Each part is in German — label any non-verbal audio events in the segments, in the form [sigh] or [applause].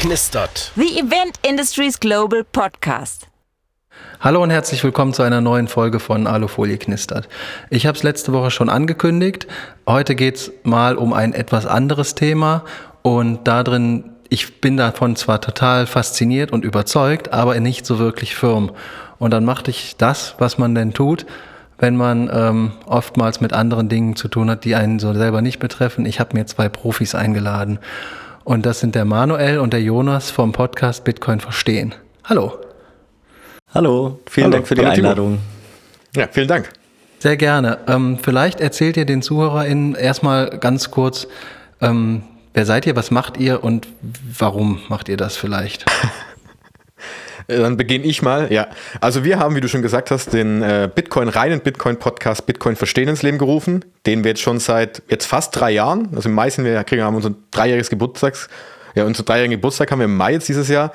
knistert. The Event Industries Global Podcast. Hallo und herzlich willkommen zu einer neuen Folge von Alufolie knistert. Ich habe es letzte Woche schon angekündigt. Heute geht es mal um ein etwas anderes Thema und da drin, ich bin davon zwar total fasziniert und überzeugt, aber nicht so wirklich firm. Und dann machte ich das, was man denn tut, wenn man ähm, oftmals mit anderen Dingen zu tun hat, die einen so selber nicht betreffen. Ich habe mir zwei Profis eingeladen. Und das sind der Manuel und der Jonas vom Podcast Bitcoin Verstehen. Hallo. Hallo, vielen Hallo. Dank für die Hallo, Einladung. Ja, vielen Dank. Sehr gerne. Ähm, vielleicht erzählt ihr den ZuhörerInnen erstmal ganz kurz, ähm, wer seid ihr, was macht ihr und warum macht ihr das vielleicht? [laughs] Dann beginne ich mal. Ja, also wir haben, wie du schon gesagt hast, den äh, Bitcoin reinen Bitcoin Podcast Bitcoin verstehen ins Leben gerufen, den wir jetzt schon seit jetzt fast drei Jahren, also im Mai sind wir kriegen haben unser dreijähriges Geburtstags, ja, unser dreijährigen Geburtstag haben wir im Mai jetzt dieses Jahr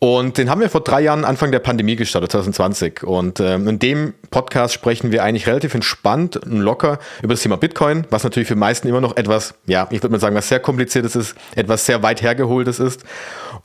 und den haben wir vor drei Jahren, Anfang der Pandemie gestartet, 2020. Und ähm, in dem Podcast sprechen wir eigentlich relativ entspannt und locker über das Thema Bitcoin, was natürlich für die meisten immer noch etwas, ja, ich würde mal sagen, was sehr kompliziertes ist, etwas sehr weit hergeholtes ist.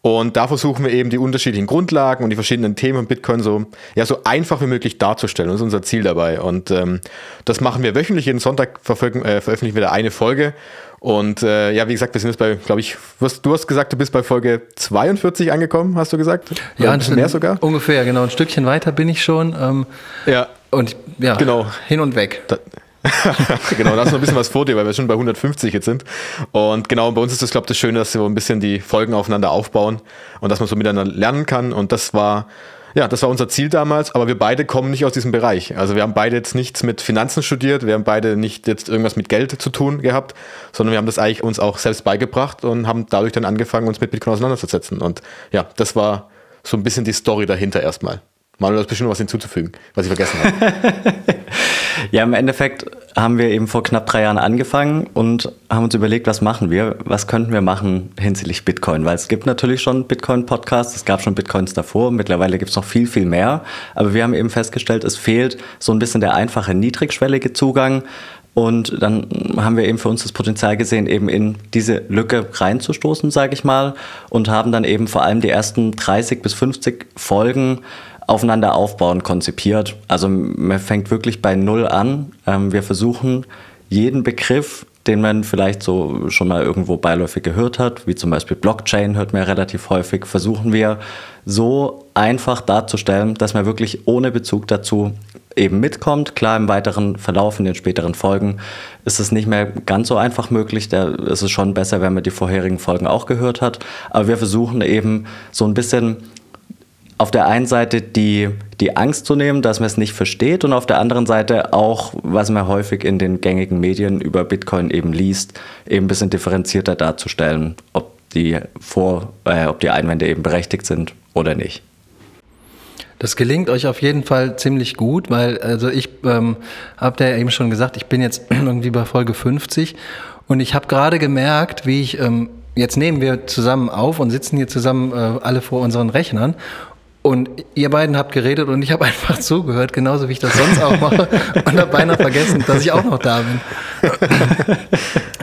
Und da versuchen wir eben die unterschiedlichen Grundlagen und die verschiedenen Themen Bitcoin so, ja, so einfach wie möglich darzustellen. Das ist unser Ziel dabei. Und ähm, das machen wir wöchentlich. Jeden Sonntag äh, veröffentlichen wir da eine Folge. Und äh, ja, wie gesagt, wir sind jetzt bei, glaube ich, was, du hast gesagt, du bist bei Folge 42 angekommen, hast du gesagt? Ja, ein bisschen mehr sogar. Ungefähr, genau. Ein Stückchen weiter bin ich schon. Ähm, ja. Und ja, genau. hin und weg. Da, [laughs] genau, da hast du noch ein bisschen was vor dir, weil wir schon bei 150 jetzt sind. Und genau, bei uns ist das, glaube ich, das Schöne, dass wir ein bisschen die Folgen aufeinander aufbauen und dass man so miteinander lernen kann. Und das war ja, das war unser Ziel damals, aber wir beide kommen nicht aus diesem Bereich. Also wir haben beide jetzt nichts mit Finanzen studiert, wir haben beide nicht jetzt irgendwas mit Geld zu tun gehabt, sondern wir haben das eigentlich uns auch selbst beigebracht und haben dadurch dann angefangen, uns mit Bitcoin auseinanderzusetzen. Und ja, das war so ein bisschen die Story dahinter erstmal. Manuel, du hast bestimmt was hinzuzufügen, was ich vergessen habe. [laughs] ja, im Endeffekt haben wir eben vor knapp drei Jahren angefangen und haben uns überlegt, was machen wir? Was könnten wir machen hinsichtlich Bitcoin? Weil es gibt natürlich schon Bitcoin-Podcasts, es gab schon Bitcoins davor, mittlerweile gibt es noch viel, viel mehr. Aber wir haben eben festgestellt, es fehlt so ein bisschen der einfache, niedrigschwellige Zugang. Und dann haben wir eben für uns das Potenzial gesehen, eben in diese Lücke reinzustoßen, sage ich mal, und haben dann eben vor allem die ersten 30 bis 50 Folgen aufeinander aufbauen konzipiert. Also man fängt wirklich bei Null an. Ähm, wir versuchen jeden Begriff, den man vielleicht so schon mal irgendwo beiläufig gehört hat, wie zum Beispiel Blockchain hört man ja relativ häufig, versuchen wir so einfach darzustellen, dass man wirklich ohne Bezug dazu eben mitkommt. Klar, im weiteren Verlauf, in den späteren Folgen ist es nicht mehr ganz so einfach möglich. Da ist es schon besser, wenn man die vorherigen Folgen auch gehört hat. Aber wir versuchen eben so ein bisschen auf der einen Seite die, die Angst zu nehmen, dass man es nicht versteht und auf der anderen Seite auch, was man häufig in den gängigen Medien über Bitcoin eben liest, eben ein bisschen differenzierter darzustellen, ob die, Vor-, äh, ob die Einwände eben berechtigt sind oder nicht. Das gelingt euch auf jeden Fall ziemlich gut, weil also ich ähm, habe ja eben schon gesagt, ich bin jetzt [clears throat] irgendwie bei Folge 50 und ich habe gerade gemerkt, wie ich ähm, jetzt nehmen wir zusammen auf und sitzen hier zusammen äh, alle vor unseren Rechnern und ihr beiden habt geredet und ich habe [laughs] einfach zugehört, genauso wie ich das sonst auch mache [laughs] und habe beinahe vergessen, dass ich auch noch da bin.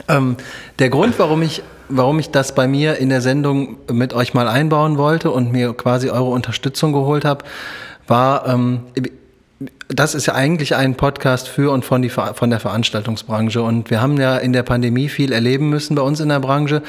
ähm, der Grund, warum ich, warum ich das bei mir in der Sendung mit euch mal einbauen wollte und mir quasi eure Unterstützung geholt habe, war, ähm, das ist ja eigentlich ein Podcast für und von, die, von der Veranstaltungsbranche. Und wir haben ja in der Pandemie viel erleben müssen bei uns in der Branche,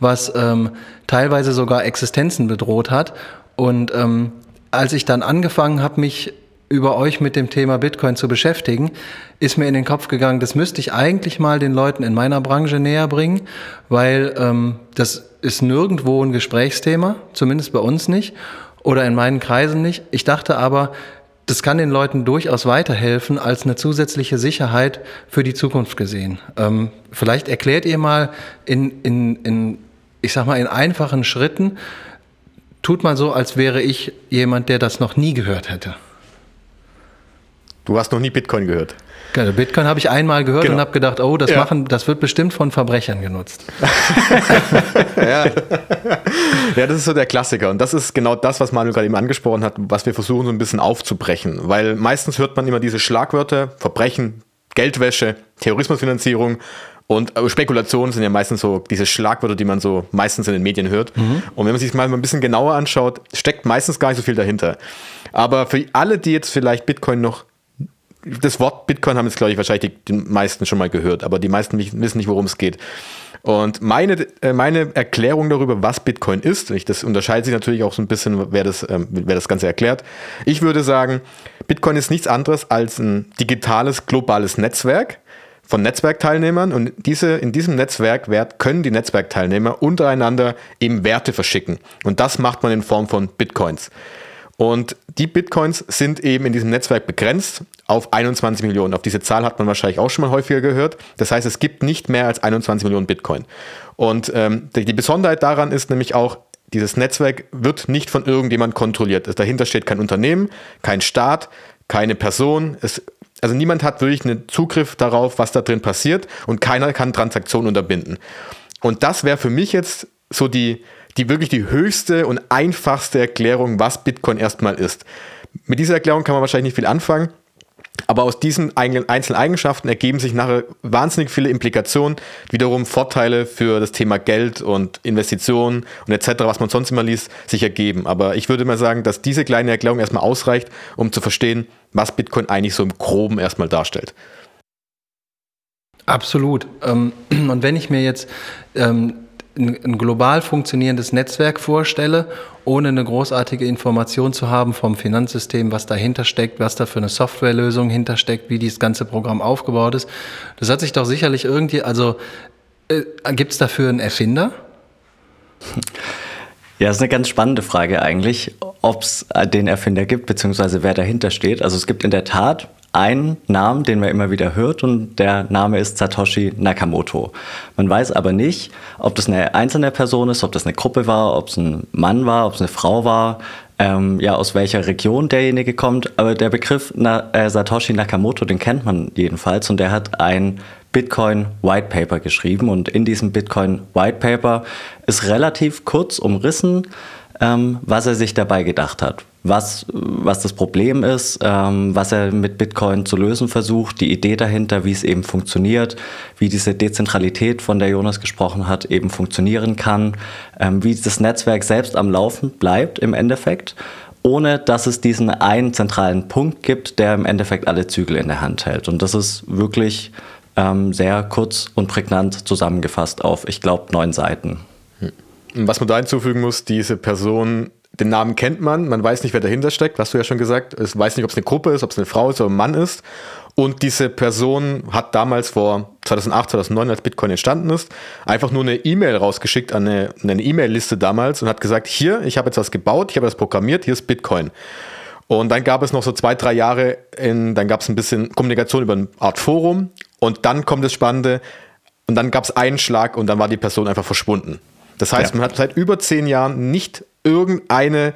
was ähm, teilweise sogar Existenzen bedroht hat. Und ähm, als ich dann angefangen habe, mich über euch mit dem Thema Bitcoin zu beschäftigen, ist mir in den Kopf gegangen, das müsste ich eigentlich mal den Leuten in meiner Branche näher bringen, weil ähm, das ist nirgendwo ein Gesprächsthema, zumindest bei uns nicht oder in meinen Kreisen nicht. Ich dachte aber, das kann den Leuten durchaus weiterhelfen als eine zusätzliche Sicherheit für die Zukunft gesehen. Ähm, vielleicht erklärt ihr mal in, in, in, ich sag mal, in einfachen Schritten, tut mal so, als wäre ich jemand, der das noch nie gehört hätte. Du hast noch nie Bitcoin gehört. Genau, Bitcoin habe ich einmal gehört genau. und habe gedacht, oh, das ja. machen, das wird bestimmt von Verbrechern genutzt. [laughs] ja. ja, das ist so der Klassiker. Und das ist genau das, was Manuel gerade eben angesprochen hat, was wir versuchen so ein bisschen aufzubrechen. Weil meistens hört man immer diese Schlagwörter, Verbrechen, Geldwäsche, Terrorismusfinanzierung Und Spekulationen sind ja meistens so diese Schlagwörter, die man so meistens in den Medien hört. Mhm. Und wenn man sich mal ein bisschen genauer anschaut, steckt meistens gar nicht so viel dahinter. Aber für alle, die jetzt vielleicht Bitcoin noch das Wort Bitcoin haben jetzt, glaube ich, wahrscheinlich die, die meisten schon mal gehört, aber die meisten wissen nicht, worum es geht. Und meine, äh, meine Erklärung darüber, was Bitcoin ist, das unterscheidet sich natürlich auch so ein bisschen, wer das, ähm, wer das Ganze erklärt. Ich würde sagen, Bitcoin ist nichts anderes als ein digitales, globales Netzwerk von Netzwerkteilnehmern und diese, in diesem Netzwerk können die Netzwerkteilnehmer untereinander eben Werte verschicken. Und das macht man in Form von Bitcoins. Und die Bitcoins sind eben in diesem Netzwerk begrenzt auf 21 Millionen. Auf diese Zahl hat man wahrscheinlich auch schon mal häufiger gehört. Das heißt, es gibt nicht mehr als 21 Millionen Bitcoin. Und ähm, die, die Besonderheit daran ist nämlich auch, dieses Netzwerk wird nicht von irgendjemand kontrolliert. Dahinter steht kein Unternehmen, kein Staat, keine Person. Es, also niemand hat wirklich einen Zugriff darauf, was da drin passiert und keiner kann Transaktionen unterbinden. Und das wäre für mich jetzt so die, die wirklich die höchste und einfachste Erklärung, was Bitcoin erstmal ist. Mit dieser Erklärung kann man wahrscheinlich nicht viel anfangen. Aber aus diesen einzelnen Eigenschaften ergeben sich nachher wahnsinnig viele Implikationen, wiederum Vorteile für das Thema Geld und Investitionen und etc., was man sonst immer liest, sich ergeben. Aber ich würde mal sagen, dass diese kleine Erklärung erstmal ausreicht, um zu verstehen, was Bitcoin eigentlich so im Groben erstmal darstellt. Absolut. Ähm, [clears throat] und wenn ich mir jetzt ähm, ein, global funktionierendes Netzwerk vorstelle, ohne eine großartige Information zu haben vom Finanzsystem, was dahinter steckt, was da für eine Softwarelösung hintersteckt, wie dieses ganze Programm aufgebaut ist. Das hat sich doch sicherlich irgendwie, also äh, gibt es dafür einen Erfinder? [laughs] Ja, das ist eine ganz spannende Frage eigentlich, ob es den Erfinder gibt, beziehungsweise wer dahinter steht. Also es gibt in der Tat einen Namen, den man immer wieder hört und der Name ist Satoshi Nakamoto. Man weiß aber nicht, ob das eine einzelne Person ist, ob das eine Gruppe war, ob es ein Mann war, ob es eine Frau war, ähm, ja, aus welcher Region derjenige kommt. Aber der Begriff Na äh, Satoshi Nakamoto, den kennt man jedenfalls und der hat ein Bitcoin White Paper geschrieben und in diesem Bitcoin White Paper ist relativ kurz umrissen, ähm, was er sich dabei gedacht hat was, was das Problem ist, ähm, was er mit Bitcoin zu lösen versucht, die Idee dahinter, wie es eben funktioniert, wie diese Dezentralität, von der Jonas gesprochen hat, eben funktionieren kann, ähm, wie das Netzwerk selbst am Laufen bleibt im Endeffekt, ohne dass es diesen einen zentralen Punkt gibt, der im Endeffekt alle Zügel in der Hand hält. Und das ist wirklich ähm, sehr kurz und prägnant zusammengefasst auf, ich glaube, neun Seiten. Was man da hinzufügen muss, diese Person den Namen kennt man, man weiß nicht, wer dahinter steckt, was du ja schon gesagt, es weiß nicht, ob es eine Gruppe ist, ob es eine Frau ist oder ein Mann ist. Und diese Person hat damals vor 2008, 2009, als Bitcoin entstanden ist, einfach nur eine E-Mail rausgeschickt an eine, eine E-Mail-Liste damals und hat gesagt, hier, ich habe jetzt was gebaut, ich habe das programmiert, hier ist Bitcoin. Und dann gab es noch so zwei, drei Jahre, in, dann gab es ein bisschen Kommunikation über eine Art Forum und dann kommt das Spannende und dann gab es einen Schlag und dann war die Person einfach verschwunden. Das heißt, ja. man hat seit über zehn Jahren nicht irgendeine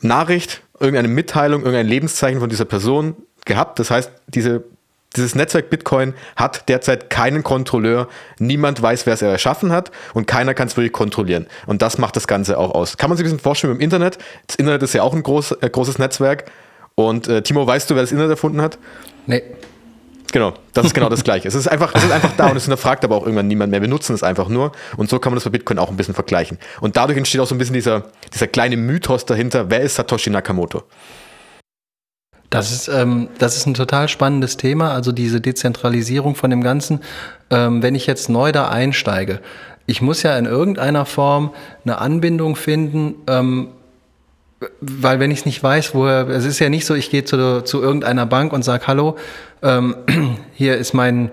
Nachricht, irgendeine Mitteilung, irgendein Lebenszeichen von dieser Person gehabt. Das heißt, diese, dieses Netzwerk Bitcoin hat derzeit keinen Kontrolleur. Niemand weiß, wer es erschaffen hat und keiner kann es wirklich kontrollieren. Und das macht das Ganze auch aus. Kann man sich ein bisschen vorstellen im Internet? Das Internet ist ja auch ein groß, äh, großes Netzwerk. Und äh, Timo, weißt du, wer das Internet erfunden hat? Nee. Genau, das ist genau das Gleiche. Es ist einfach, es ist einfach da und es hinterfragt aber auch irgendwann niemand mehr. Wir nutzen es einfach nur und so kann man das bei Bitcoin auch ein bisschen vergleichen. Und dadurch entsteht auch so ein bisschen dieser, dieser kleine Mythos dahinter, wer ist Satoshi Nakamoto? Das ist, ähm, das ist ein total spannendes Thema, also diese Dezentralisierung von dem Ganzen. Ähm, wenn ich jetzt neu da einsteige, ich muss ja in irgendeiner Form eine Anbindung finden, ähm, weil wenn ich es nicht weiß, woher, es ist ja nicht so, ich gehe zu, zu irgendeiner Bank und sage, hallo, ähm, [clears throat] hier ist mein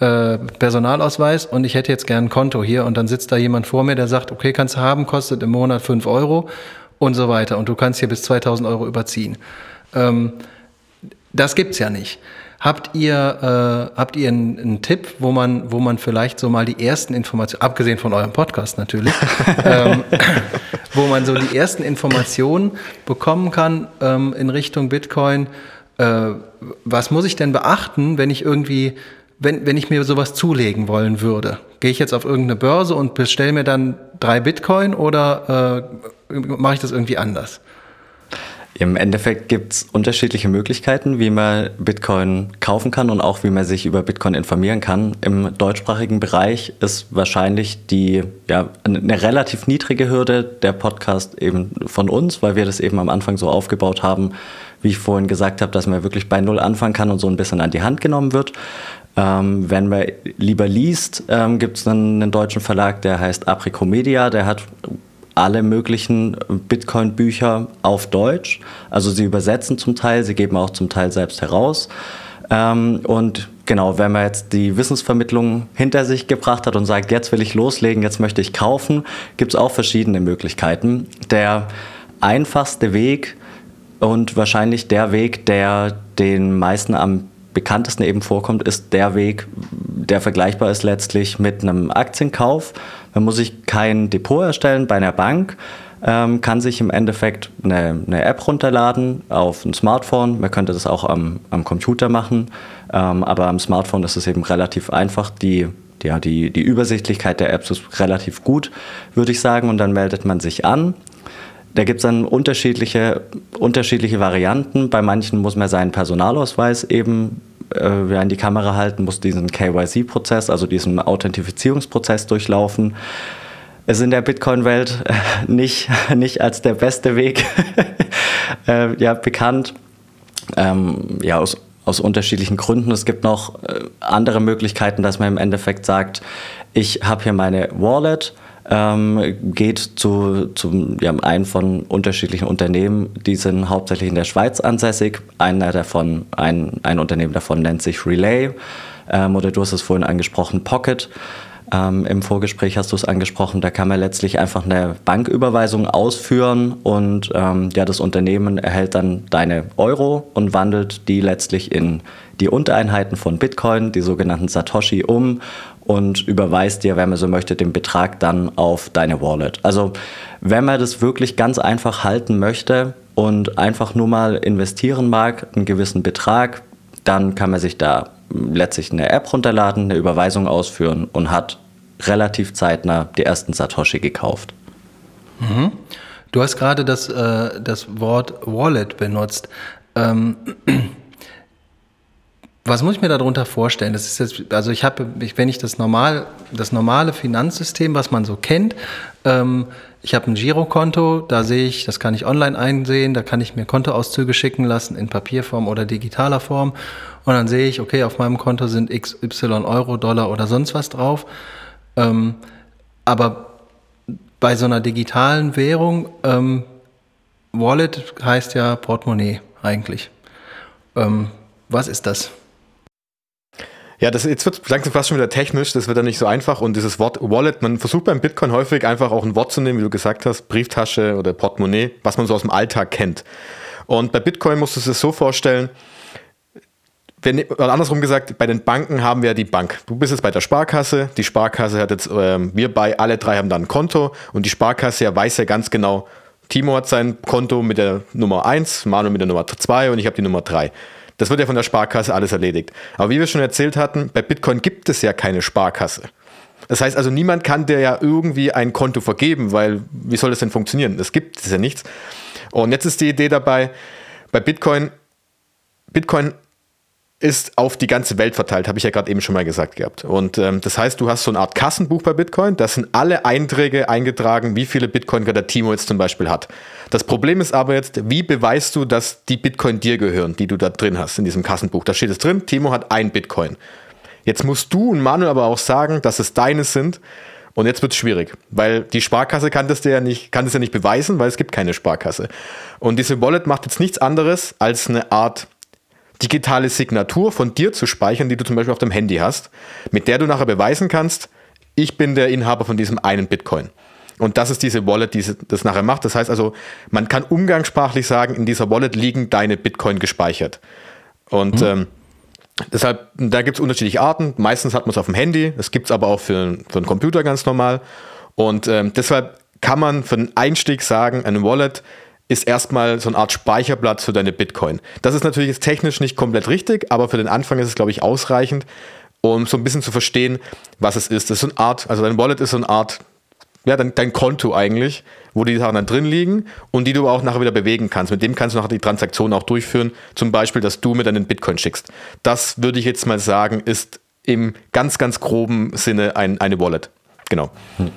äh, Personalausweis und ich hätte jetzt gern ein Konto hier und dann sitzt da jemand vor mir, der sagt, okay, kannst du haben, kostet im Monat fünf Euro und so weiter und du kannst hier bis 2000 Euro überziehen. Ähm, das gibt's ja nicht. Habt ihr, äh, habt ihr einen, einen, Tipp, wo man, wo man vielleicht so mal die ersten Informationen, abgesehen von eurem Podcast natürlich, [laughs] ähm, wo man so die ersten Informationen bekommen kann ähm, in Richtung Bitcoin? Äh, was muss ich denn beachten, wenn ich irgendwie, wenn, wenn ich mir sowas zulegen wollen würde? Gehe ich jetzt auf irgendeine Börse und bestelle mir dann drei Bitcoin oder äh, mache ich das irgendwie anders? Im Endeffekt gibt es unterschiedliche Möglichkeiten, wie man Bitcoin kaufen kann und auch wie man sich über Bitcoin informieren kann. Im deutschsprachigen Bereich ist wahrscheinlich die ja, eine relativ niedrige Hürde der Podcast eben von uns, weil wir das eben am Anfang so aufgebaut haben, wie ich vorhin gesagt habe, dass man wirklich bei Null anfangen kann und so ein bisschen an die Hand genommen wird. Ähm, wenn man lieber liest, ähm, gibt es einen, einen deutschen Verlag, der heißt Apricomedia, der hat alle möglichen Bitcoin-Bücher auf Deutsch. Also sie übersetzen zum Teil, sie geben auch zum Teil selbst heraus. Ähm, und genau, wenn man jetzt die Wissensvermittlung hinter sich gebracht hat und sagt, jetzt will ich loslegen, jetzt möchte ich kaufen, gibt es auch verschiedene Möglichkeiten. Der einfachste Weg und wahrscheinlich der Weg, der den meisten am bekanntesten eben vorkommt, ist der Weg, der vergleichbar ist letztlich mit einem Aktienkauf. Man muss sich kein Depot erstellen bei einer Bank, ähm, kann sich im Endeffekt eine, eine, App runterladen auf ein Smartphone. Man könnte das auch am, am Computer machen, ähm, aber am Smartphone ist es eben relativ einfach. Die, ja, die, die Übersichtlichkeit der Apps ist relativ gut, würde ich sagen, und dann meldet man sich an. Da gibt es dann unterschiedliche, unterschiedliche Varianten. Bei manchen muss man seinen Personalausweis eben äh, in die Kamera halten, muss diesen KYC-Prozess, also diesen Authentifizierungsprozess durchlaufen. Ist in der Bitcoin-Welt äh, nicht, [laughs] nicht als der beste Weg [laughs] äh, ja, bekannt. Ähm, ja, aus, aus unterschiedlichen Gründen. Es gibt noch andere Möglichkeiten, dass man im Endeffekt sagt, ich habe hier meine Wallet, ähm, geht zu, zu ja, einem von unterschiedlichen Unternehmen, die sind hauptsächlich in der Schweiz ansässig. Einer davon, ein, ein Unternehmen davon nennt sich Relay ähm, oder du hast es vorhin angesprochen, Pocket. Ähm, Im Vorgespräch hast du es angesprochen, da kann man letztlich einfach eine Banküberweisung ausführen und ähm, ja, das Unternehmen erhält dann deine Euro und wandelt die letztlich in die Untereinheiten von Bitcoin, die sogenannten Satoshi, um und überweist dir, wenn man so möchte, den Betrag dann auf deine Wallet. Also wenn man das wirklich ganz einfach halten möchte und einfach nur mal investieren mag, einen gewissen Betrag, dann kann man sich da letztlich eine App runterladen, eine Überweisung ausführen und hat relativ zeitnah die ersten Satoshi gekauft. Mhm. Du hast gerade das, äh, das Wort Wallet benutzt. Ähm, was muss ich mir darunter vorstellen? Das ist jetzt, also ich habe, wenn ich das normal, das normale Finanzsystem, was man so kennt, ähm, ich habe ein Girokonto, da sehe ich, das kann ich online einsehen, da kann ich mir Kontoauszüge schicken lassen in Papierform oder digitaler Form und dann sehe ich, okay, auf meinem Konto sind x, y Euro, Dollar oder sonst was drauf. Ähm, aber bei so einer digitalen Währung, ähm, Wallet heißt ja Portemonnaie eigentlich. Ähm, was ist das? Ja, das, jetzt wird langsam fast schon wieder technisch, das wird dann nicht so einfach. Und dieses Wort Wallet, man versucht beim Bitcoin häufig einfach auch ein Wort zu nehmen, wie du gesagt hast, Brieftasche oder Portemonnaie, was man so aus dem Alltag kennt. Und bei Bitcoin musst du es so vorstellen, wenn, oder andersrum gesagt, bei den Banken haben wir die Bank. Du bist jetzt bei der Sparkasse, die Sparkasse hat jetzt, äh, wir bei alle drei haben dann ein Konto und die Sparkasse ja weiß ja ganz genau, Timo hat sein Konto mit der Nummer 1, Manu mit der Nummer 2 und ich habe die Nummer 3. Das wird ja von der Sparkasse alles erledigt. Aber wie wir schon erzählt hatten, bei Bitcoin gibt es ja keine Sparkasse. Das heißt also, niemand kann dir ja irgendwie ein Konto vergeben, weil wie soll das denn funktionieren? Das gibt es ja nichts. Und jetzt ist die Idee dabei, bei Bitcoin, Bitcoin ist auf die ganze Welt verteilt, habe ich ja gerade eben schon mal gesagt gehabt. Und ähm, das heißt, du hast so eine Art Kassenbuch bei Bitcoin, da sind alle Einträge eingetragen, wie viele Bitcoin der Timo jetzt zum Beispiel hat. Das Problem ist aber jetzt, wie beweist du, dass die Bitcoin dir gehören, die du da drin hast in diesem Kassenbuch? Da steht es drin, Timo hat ein Bitcoin. Jetzt musst du und Manuel aber auch sagen, dass es deine sind. Und jetzt wird es schwierig, weil die Sparkasse kann das, ja nicht, kann das ja nicht beweisen, weil es gibt keine Sparkasse. Und diese Wallet macht jetzt nichts anderes als eine Art digitale Signatur von dir zu speichern, die du zum Beispiel auf dem Handy hast, mit der du nachher beweisen kannst, ich bin der Inhaber von diesem einen Bitcoin. Und das ist diese Wallet, die das nachher macht. Das heißt also, man kann umgangssprachlich sagen, in dieser Wallet liegen deine Bitcoin gespeichert. Und mhm. ähm, deshalb, da gibt es unterschiedliche Arten. Meistens hat man es auf dem Handy, es gibt es aber auch für, für einen Computer ganz normal. Und ähm, deshalb kann man für den Einstieg sagen, eine Wallet ist erstmal so eine Art Speicherplatz für deine Bitcoin. Das ist natürlich jetzt technisch nicht komplett richtig, aber für den Anfang ist es, glaube ich, ausreichend, um so ein bisschen zu verstehen, was es ist. Das ist so eine Art, also dein Wallet ist so eine Art ja, dein, dein Konto eigentlich, wo die Sachen dann drin liegen und die du auch nachher wieder bewegen kannst. Mit dem kannst du nachher die Transaktion auch durchführen. Zum Beispiel, dass du mir deinen Bitcoin schickst. Das würde ich jetzt mal sagen, ist im ganz, ganz groben Sinne ein, eine Wallet. Genau.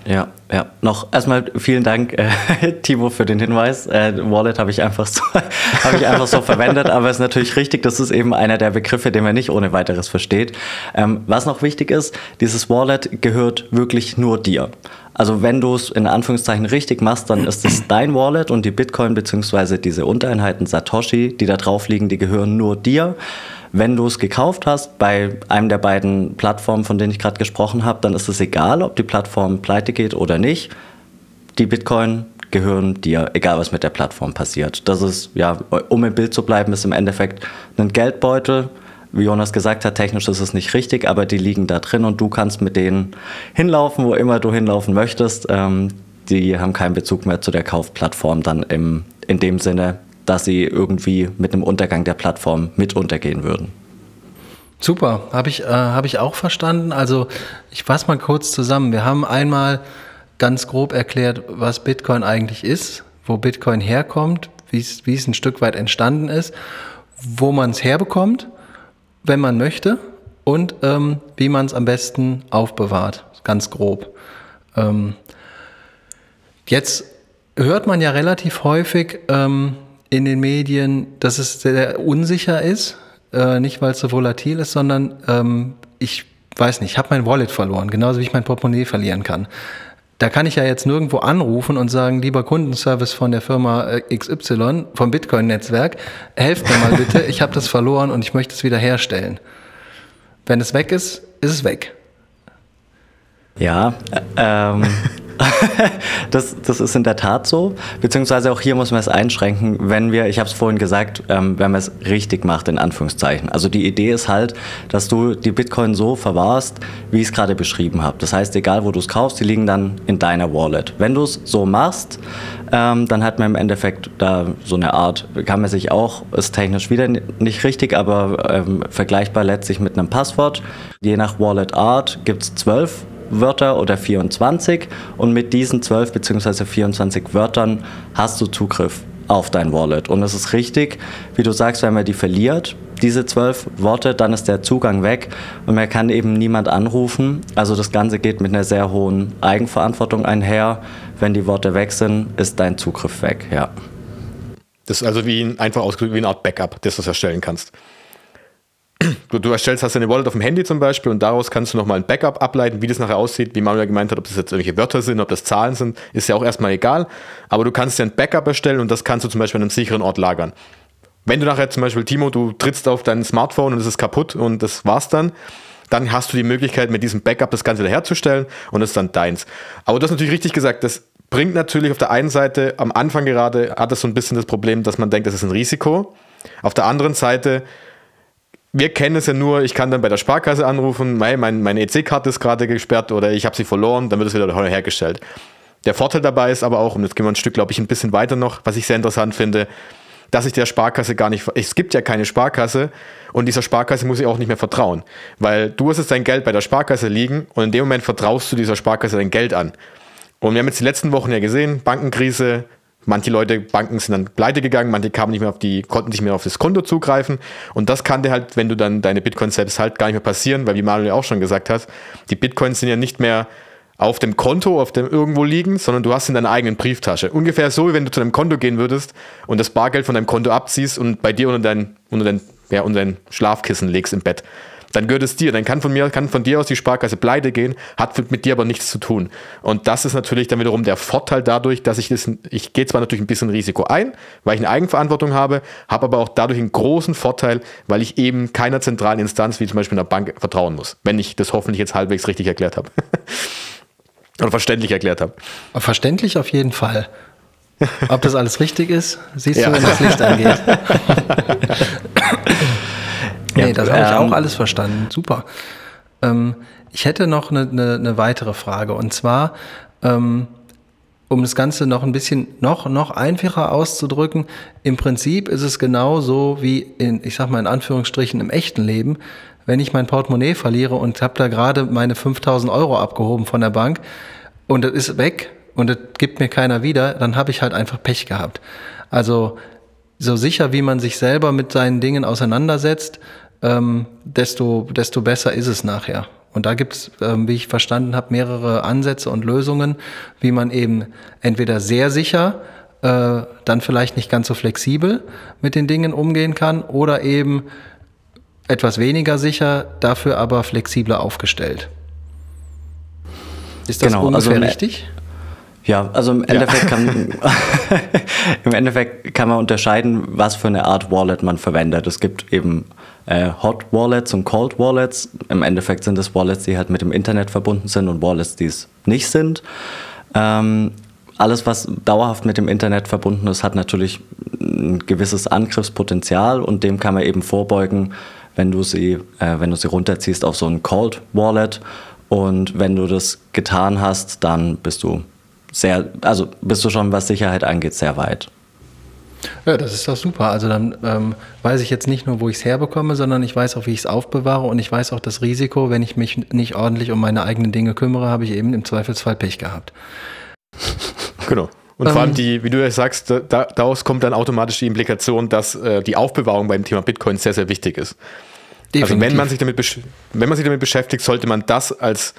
Ja, ja. Noch erstmal vielen Dank, äh, [laughs] Timo, für den Hinweis. Äh, Wallet habe ich einfach so, [laughs] habe ich einfach so verwendet, aber es ist natürlich richtig, das ist eben einer der Begriffe, den man nicht ohne weiteres versteht. Ähm, was noch wichtig ist, dieses Wallet gehört wirklich nur dir. Also wenn du es in Anführungszeichen richtig machst, dann ist es [clears throat] dein Wallet und die Bitcoin bzw. diese Untereinheiten Satoshi, die da drauf liegen, die gehören nur dir. Wenn du es gekauft hast bei einem der beiden Plattformen, von denen ich gerade gesprochen habe, dann ist es egal, ob die Plattform pleite geht oder nicht. Die Bitcoin gehören dir, egal was mit der Plattform passiert. Das ist, ja, um im Bild zu bleiben, ist im Endeffekt ein Geldbeutel. Wie Jonas gesagt hat, technisch ist es nicht richtig, aber die liegen da drin und du kannst mit denen hinlaufen, wo immer du hinlaufen möchtest. Ähm, die haben keinen Bezug mehr zu der Kaufplattform dann im, in dem Sinne, dass sie irgendwie mit einem Untergang der Plattform mit untergehen würden. Super, habe ich, äh, hab ich auch verstanden. Also ich fasse mal kurz zusammen. Wir haben einmal ganz grob erklärt, was Bitcoin eigentlich ist, wo Bitcoin herkommt, wie es ein Stück weit entstanden ist, wo man es herbekommt, wenn man möchte und ähm, wie man es am besten aufbewahrt, ganz grob. Ähm, jetzt hört man ja relativ häufig, ähm, in den Medien, dass es sehr unsicher ist. Äh, nicht, weil es so volatil ist, sondern ähm, ich weiß nicht, ich habe mein Wallet verloren, genauso wie ich mein Portemonnaie verlieren kann. Da kann ich ja jetzt nirgendwo anrufen und sagen, lieber Kundenservice von der Firma äh, XY, vom Bitcoin-Netzwerk, helft mir mal bitte, ich habe das verloren und ich möchte es wieder herstellen. Wenn es weg ist, ist es weg. Ja, äh, ähm, [laughs] [laughs] das, das ist in der Tat so. Beziehungsweise auch hier muss man es einschränken, wenn wir, ich habe es vorhin gesagt, ähm, wenn man es richtig macht, in Anführungszeichen. Also die Idee ist halt, dass du die Bitcoin so verwahrst, wie ich es gerade beschrieben habe. Das heißt, egal wo du es kaufst, die liegen dann in deiner Wallet. Wenn du es so machst, ähm, dann hat man im Endeffekt da so eine Art, kann man sich auch, ist technisch wieder nicht richtig, aber ähm, vergleichbar letztlich mit einem Passwort. Je nach Wallet Art gibt es zwölf Wörter oder 24 und mit diesen 12 bzw. 24 Wörtern hast du Zugriff auf dein Wallet. Und es ist richtig, wie du sagst, wenn man die verliert, diese zwölf Worte, dann ist der Zugang weg und man kann eben niemand anrufen. Also das Ganze geht mit einer sehr hohen Eigenverantwortung einher. Wenn die Worte weg sind, ist dein Zugriff weg, ja. Das ist also wie ein, einfach ausgedrückt wie eine Art Backup, das du erstellen kannst. [clears throat] Du, du, erstellst, hast eine Wallet auf dem Handy zum Beispiel und daraus kannst du nochmal ein Backup ableiten, wie das nachher aussieht, wie Manuel gemeint hat, ob das jetzt irgendwelche Wörter sind, ob das Zahlen sind, ist ja auch erstmal egal. Aber du kannst dir ein Backup erstellen und das kannst du zum Beispiel an einem sicheren Ort lagern. Wenn du nachher zum Beispiel, Timo, du trittst auf dein Smartphone und es ist kaputt und das war's dann, dann hast du die Möglichkeit, mit diesem Backup das Ganze wiederherzustellen und das ist dann deins. Aber du hast natürlich richtig gesagt, das bringt natürlich auf der einen Seite, am Anfang gerade, hat es so ein bisschen das Problem, dass man denkt, das ist ein Risiko. Auf der anderen Seite wir kennen es ja nur, ich kann dann bei der Sparkasse anrufen, mein, mein, meine EC-Karte ist gerade gesperrt oder ich habe sie verloren, dann wird es wieder hergestellt. Der Vorteil dabei ist aber auch, und jetzt gehen wir ein Stück, glaube ich, ein bisschen weiter noch, was ich sehr interessant finde, dass ich der Sparkasse gar nicht, es gibt ja keine Sparkasse und dieser Sparkasse muss ich auch nicht mehr vertrauen, weil du hast jetzt dein Geld bei der Sparkasse liegen und in dem Moment vertraust du dieser Sparkasse dein Geld an. Und wir haben jetzt die letzten Wochen ja gesehen, Bankenkrise, Manche Leute, Banken sind dann pleite gegangen, manche kamen nicht mehr auf die, konnten nicht mehr auf das Konto zugreifen. Und das kann dir halt, wenn du dann deine Bitcoins selbst halt gar nicht mehr passieren, weil wie Manuel auch schon gesagt hat, die Bitcoins sind ja nicht mehr auf dem Konto, auf dem irgendwo liegen, sondern du hast in deiner eigenen Brieftasche. Ungefähr so, wie wenn du zu deinem Konto gehen würdest und das Bargeld von deinem Konto abziehst und bei dir unter dein, unter dein, ja, unter dein Schlafkissen legst im Bett dann gehört es dir. Dann kann von mir, kann von dir aus die Sparkasse pleite gehen, hat mit dir aber nichts zu tun. Und das ist natürlich dann wiederum der Vorteil dadurch, dass ich das, ich gehe zwar natürlich ein bisschen Risiko ein, weil ich eine Eigenverantwortung habe, habe aber auch dadurch einen großen Vorteil, weil ich eben keiner zentralen Instanz wie zum Beispiel einer Bank vertrauen muss. Wenn ich das hoffentlich jetzt halbwegs richtig erklärt habe. [laughs] Oder verständlich erklärt habe. Verständlich auf jeden Fall. Ob das alles richtig ist, siehst ja. du, wenn das Licht angeht. [laughs] Nee, das habe ich auch ähm, alles verstanden. Super. Ähm, ich hätte noch eine, eine, eine, weitere Frage und zwar, ähm, um das Ganze noch ein bisschen noch, noch einfacher auszudrücken, im Prinzip ist es genauso wie in, ich sag mal in Anführungsstrichen, im echten Leben. Wenn ich mein Portemonnaie verliere und habe da gerade meine 5000 Euro abgehoben von der Bank und das ist weg, und es gibt mir keiner wieder, dann habe ich halt einfach Pech gehabt. Also so sicher, wie man sich selber mit seinen Dingen auseinandersetzt, ähm, desto, desto besser ist es nachher. Und da gibt es, ähm, wie ich verstanden habe, mehrere Ansätze und Lösungen, wie man eben entweder sehr sicher, äh, dann vielleicht nicht ganz so flexibel mit den Dingen umgehen kann oder eben etwas weniger sicher, dafür aber flexibler aufgestellt. Ist das genau, ungefähr also, richtig? Ja, also im Endeffekt, ja. kann, [laughs] im Endeffekt kann man unterscheiden, was für eine Art Wallet man verwendet. Es gibt eben äh, Hot Wallets und Cold Wallets. Im Endeffekt sind es Wallets, die halt mit dem Internet verbunden sind und Wallets, die es nicht sind. Ähm, alles, was dauerhaft mit dem Internet verbunden ist, hat natürlich ein gewisses Angriffspotenzial und dem kann man eben vorbeugen, wenn du sie, äh, wenn du sie runterziehst auf so ein Cold Wallet. Und wenn du das getan hast, dann bist du sehr, also bist du schon, was Sicherheit angeht, sehr weit. Ja, das ist doch super. Also dann ähm, weiß ich jetzt nicht nur, wo ich es herbekomme, sondern ich weiß auch, wie ich es aufbewahre und ich weiß auch das Risiko, wenn ich mich nicht ordentlich um meine eigenen Dinge kümmere, habe ich eben im Zweifelsfall Pech gehabt. [laughs] Genau. Und vor allem ähm. die, wie du ja sagst, da, daraus kommt dann automatisch die Implikation, dass äh, die Aufbewahrung beim Thema Bitcoin sehr, sehr wichtig ist. Definitiv. Also wenn man sich damit, wenn man sich damit beschäftigt, sollte man das als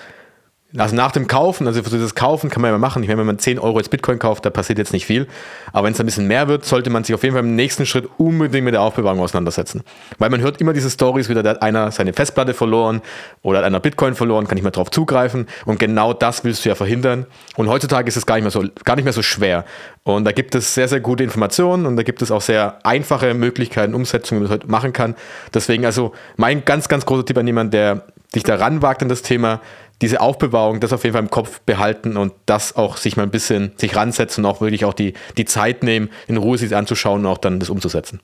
also nach dem Kaufen, also für das Kaufen kann man ja machen. Ich meine, wenn man 10 Euro jetzt Bitcoin kauft, da passiert jetzt nicht viel. Aber wenn es ein bisschen mehr wird, sollte man sich auf jeden Fall im nächsten Schritt unbedingt mit der Aufbewahrung auseinandersetzen. Weil man hört immer diese Stories, wieder hat einer seine Festplatte verloren oder hat einer Bitcoin verloren, kann nicht mehr drauf zugreifen. Und genau das willst du ja verhindern. Und heutzutage ist es gar nicht mehr so, gar nicht mehr so schwer. Und da gibt es sehr, sehr gute Informationen und da gibt es auch sehr einfache Möglichkeiten, Umsetzungen, wie man das heute machen kann. Deswegen also mein ganz, ganz großer Tipp an jemanden, der sich daran wagt an das Thema, diese Aufbewahrung, das auf jeden Fall im Kopf behalten und das auch sich mal ein bisschen sich ransetzen und auch wirklich auch die, die Zeit nehmen, in Ruhe sich anzuschauen und auch dann das umzusetzen.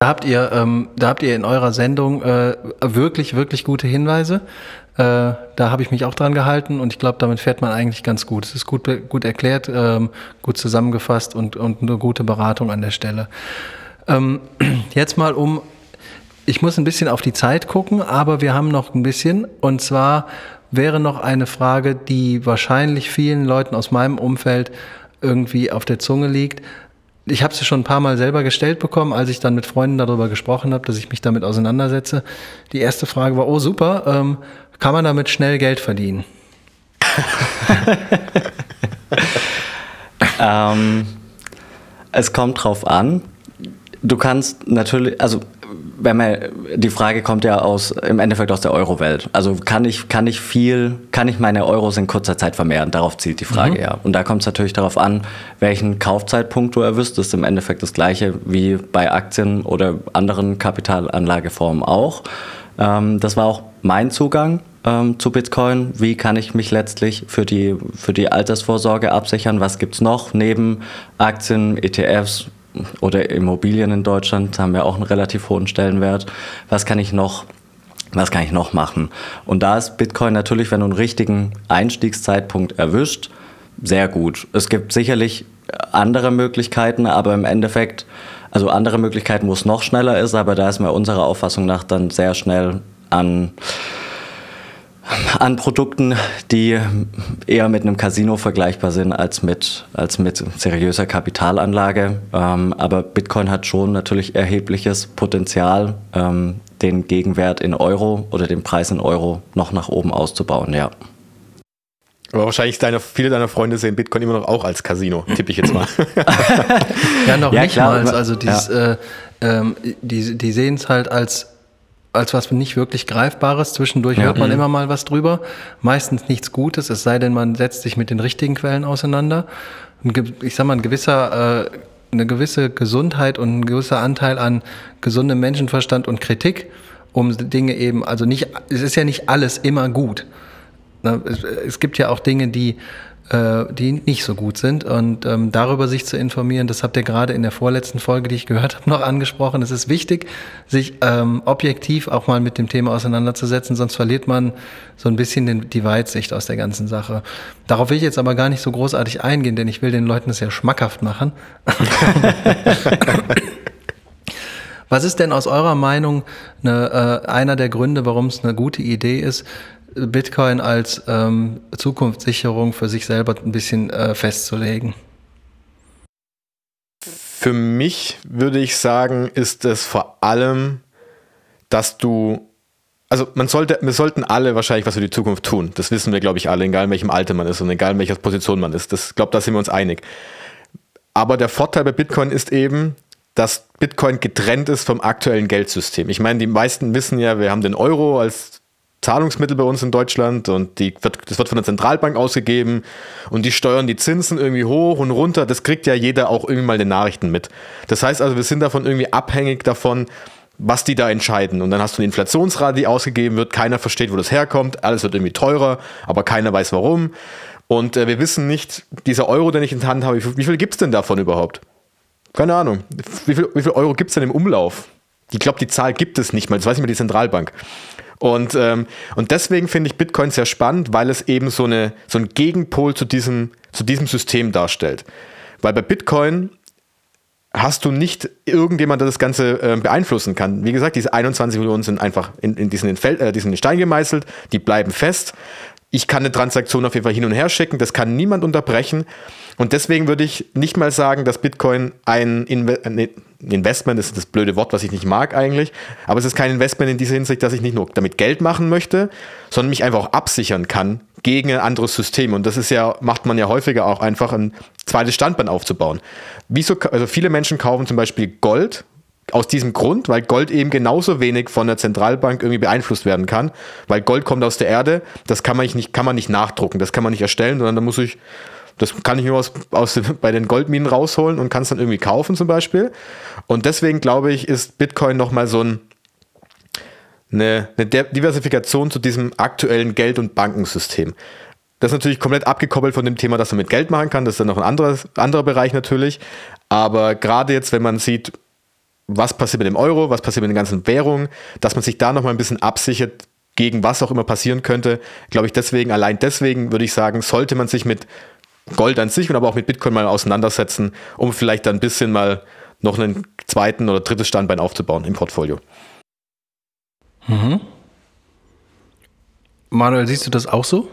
Da habt ihr, ähm, da habt ihr in eurer Sendung äh, wirklich, wirklich gute Hinweise. Äh, da habe ich mich auch dran gehalten und ich glaube, damit fährt man eigentlich ganz gut. Es ist gut, gut erklärt, ähm, gut zusammengefasst und, und eine gute Beratung an der Stelle. Ähm, [clears throat] jetzt mal um ich muss ein bisschen auf die Zeit gucken, aber wir haben noch ein bisschen. Und zwar wäre noch eine Frage, die wahrscheinlich vielen Leuten aus meinem Umfeld irgendwie auf der Zunge liegt. Ich habe sie schon ein paar Mal selber gestellt bekommen, als ich dann mit Freunden darüber gesprochen habe, dass ich mich damit auseinandersetze. Die erste Frage war, oh super, ähm, kann man damit schnell Geld verdienen? [laughs] ähm, es kommt drauf an. Du kannst natürlich, also wenn man, die Frage kommt ja aus, im Endeffekt aus der Euro-Welt. Also kann ich, kann ich viel, kann ich meine Euros in kurzer Zeit vermehren? Darauf zielt die Frage mhm. ja. Und da kommt es natürlich darauf an, welchen Kaufzeitpunkt du erwischt. Das ist im Endeffekt das gleiche wie bei Aktien oder anderen Kapitalanlageformen auch. Ähm, das war auch mein Zugang ähm, zu Bitcoin. Wie kann ich mich letztlich für die, für die Altersvorsorge absichern? Was gibt es noch neben Aktien, ETFs, oder Immobilien in Deutschland haben ja auch einen relativ hohen Stellenwert. Was kann ich noch was kann ich noch machen? Und da ist Bitcoin natürlich, wenn du einen richtigen Einstiegszeitpunkt erwischt, sehr gut. Es gibt sicherlich andere Möglichkeiten, aber im Endeffekt, also andere Möglichkeiten, wo es noch schneller ist, aber da ist mir unserer Auffassung nach dann sehr schnell an an Produkten, die eher mit einem Casino vergleichbar sind als mit, als mit seriöser Kapitalanlage. Ähm, aber Bitcoin hat schon natürlich erhebliches Potenzial, ähm, den Gegenwert in Euro oder den Preis in Euro noch nach oben auszubauen, ja. Aber wahrscheinlich deine, viele deiner Freunde sehen Bitcoin immer noch auch als Casino, tippe ich jetzt mal. [laughs] ja, noch ja, nicht klar, mal. Also dieses, ja. äh, ähm, die, die sehen es halt als als was nicht wirklich Greifbares. Zwischendurch ja. hört man mhm. immer mal was drüber. Meistens nichts Gutes, es sei denn, man setzt sich mit den richtigen Quellen auseinander. Ich sag mal, ein gewisser, äh, eine gewisse Gesundheit und ein gewisser Anteil an gesundem Menschenverstand und Kritik, um Dinge eben, also nicht, es ist ja nicht alles immer gut. Es gibt ja auch Dinge, die die nicht so gut sind. Und ähm, darüber sich zu informieren, das habt ihr gerade in der vorletzten Folge, die ich gehört habe, [laughs] noch angesprochen. Es ist wichtig, sich ähm, objektiv auch mal mit dem Thema auseinanderzusetzen, sonst verliert man so ein bisschen den, die Weitsicht aus der ganzen Sache. Darauf will ich jetzt aber gar nicht so großartig eingehen, denn ich will den Leuten das ja schmackhaft machen. [laughs] [laughs] Was ist denn aus eurer Meinung eine, äh, einer der Gründe, warum es eine gute Idee ist, Bitcoin als ähm, Zukunftssicherung für sich selber ein bisschen äh, festzulegen? Für mich würde ich sagen, ist es vor allem, dass du, also man sollte, wir sollten alle wahrscheinlich was für die Zukunft tun. Das wissen wir, glaube ich, alle, egal in welchem Alter man ist und egal in welcher Position man ist. Das glaube, da sind wir uns einig. Aber der Vorteil bei Bitcoin ist eben, dass Bitcoin getrennt ist vom aktuellen Geldsystem. Ich meine, die meisten wissen ja, wir haben den Euro als Zahlungsmittel bei uns in Deutschland und die wird, das wird von der Zentralbank ausgegeben und die steuern die Zinsen irgendwie hoch und runter. Das kriegt ja jeder auch irgendwie mal in den Nachrichten mit. Das heißt also, wir sind davon irgendwie abhängig davon, was die da entscheiden. Und dann hast du eine Inflationsrate, die ausgegeben wird, keiner versteht, wo das herkommt, alles wird irgendwie teurer, aber keiner weiß warum. Und äh, wir wissen nicht, dieser Euro, den ich in der Hand habe, wie viel, wie viel gibt es denn davon überhaupt? Keine Ahnung. Wie viel, wie viel Euro gibt es denn im Umlauf? Ich glaube, die Zahl gibt es nicht mal. Das weiß nicht mal die Zentralbank. Und, ähm, und deswegen finde ich Bitcoin sehr spannend, weil es eben so, eine, so ein Gegenpol zu diesem, zu diesem System darstellt. Weil bei Bitcoin hast du nicht irgendjemand, der das Ganze äh, beeinflussen kann. Wie gesagt, diese 21 Millionen sind einfach in, in diesen, in Fel äh, diesen Stein gemeißelt, die bleiben fest. Ich kann eine Transaktion auf jeden Fall hin und her schicken, das kann niemand unterbrechen. Und deswegen würde ich nicht mal sagen, dass Bitcoin ein Inve nee, Investment ist das blöde Wort, was ich nicht mag eigentlich, aber es ist kein Investment in dieser Hinsicht, dass ich nicht nur damit Geld machen möchte, sondern mich einfach auch absichern kann gegen ein anderes System. Und das ist ja, macht man ja häufiger auch einfach ein zweites Standbein aufzubauen. Wieso, also viele Menschen kaufen zum Beispiel Gold, aus diesem Grund, weil Gold eben genauso wenig von der Zentralbank irgendwie beeinflusst werden kann, weil Gold kommt aus der Erde, das kann man nicht, kann man nicht nachdrucken, das kann man nicht erstellen, sondern da muss ich das kann ich nur aus, aus, [laughs] bei den Goldminen rausholen und kann es dann irgendwie kaufen zum Beispiel. Und deswegen glaube ich, ist Bitcoin nochmal so ein, eine, eine Diversifikation zu diesem aktuellen Geld- und Bankensystem. Das ist natürlich komplett abgekoppelt von dem Thema, dass man mit Geld machen kann. Das ist dann noch ein anderes, anderer Bereich natürlich. Aber gerade jetzt, wenn man sieht, was passiert mit dem Euro, was passiert mit den ganzen Währungen, dass man sich da nochmal ein bisschen absichert gegen was auch immer passieren könnte, glaube ich, deswegen, allein deswegen würde ich sagen, sollte man sich mit Gold an sich und aber auch mit Bitcoin mal auseinandersetzen, um vielleicht dann ein bisschen mal noch einen zweiten oder drittes Standbein aufzubauen im Portfolio. Mhm. Manuel, siehst du das auch so?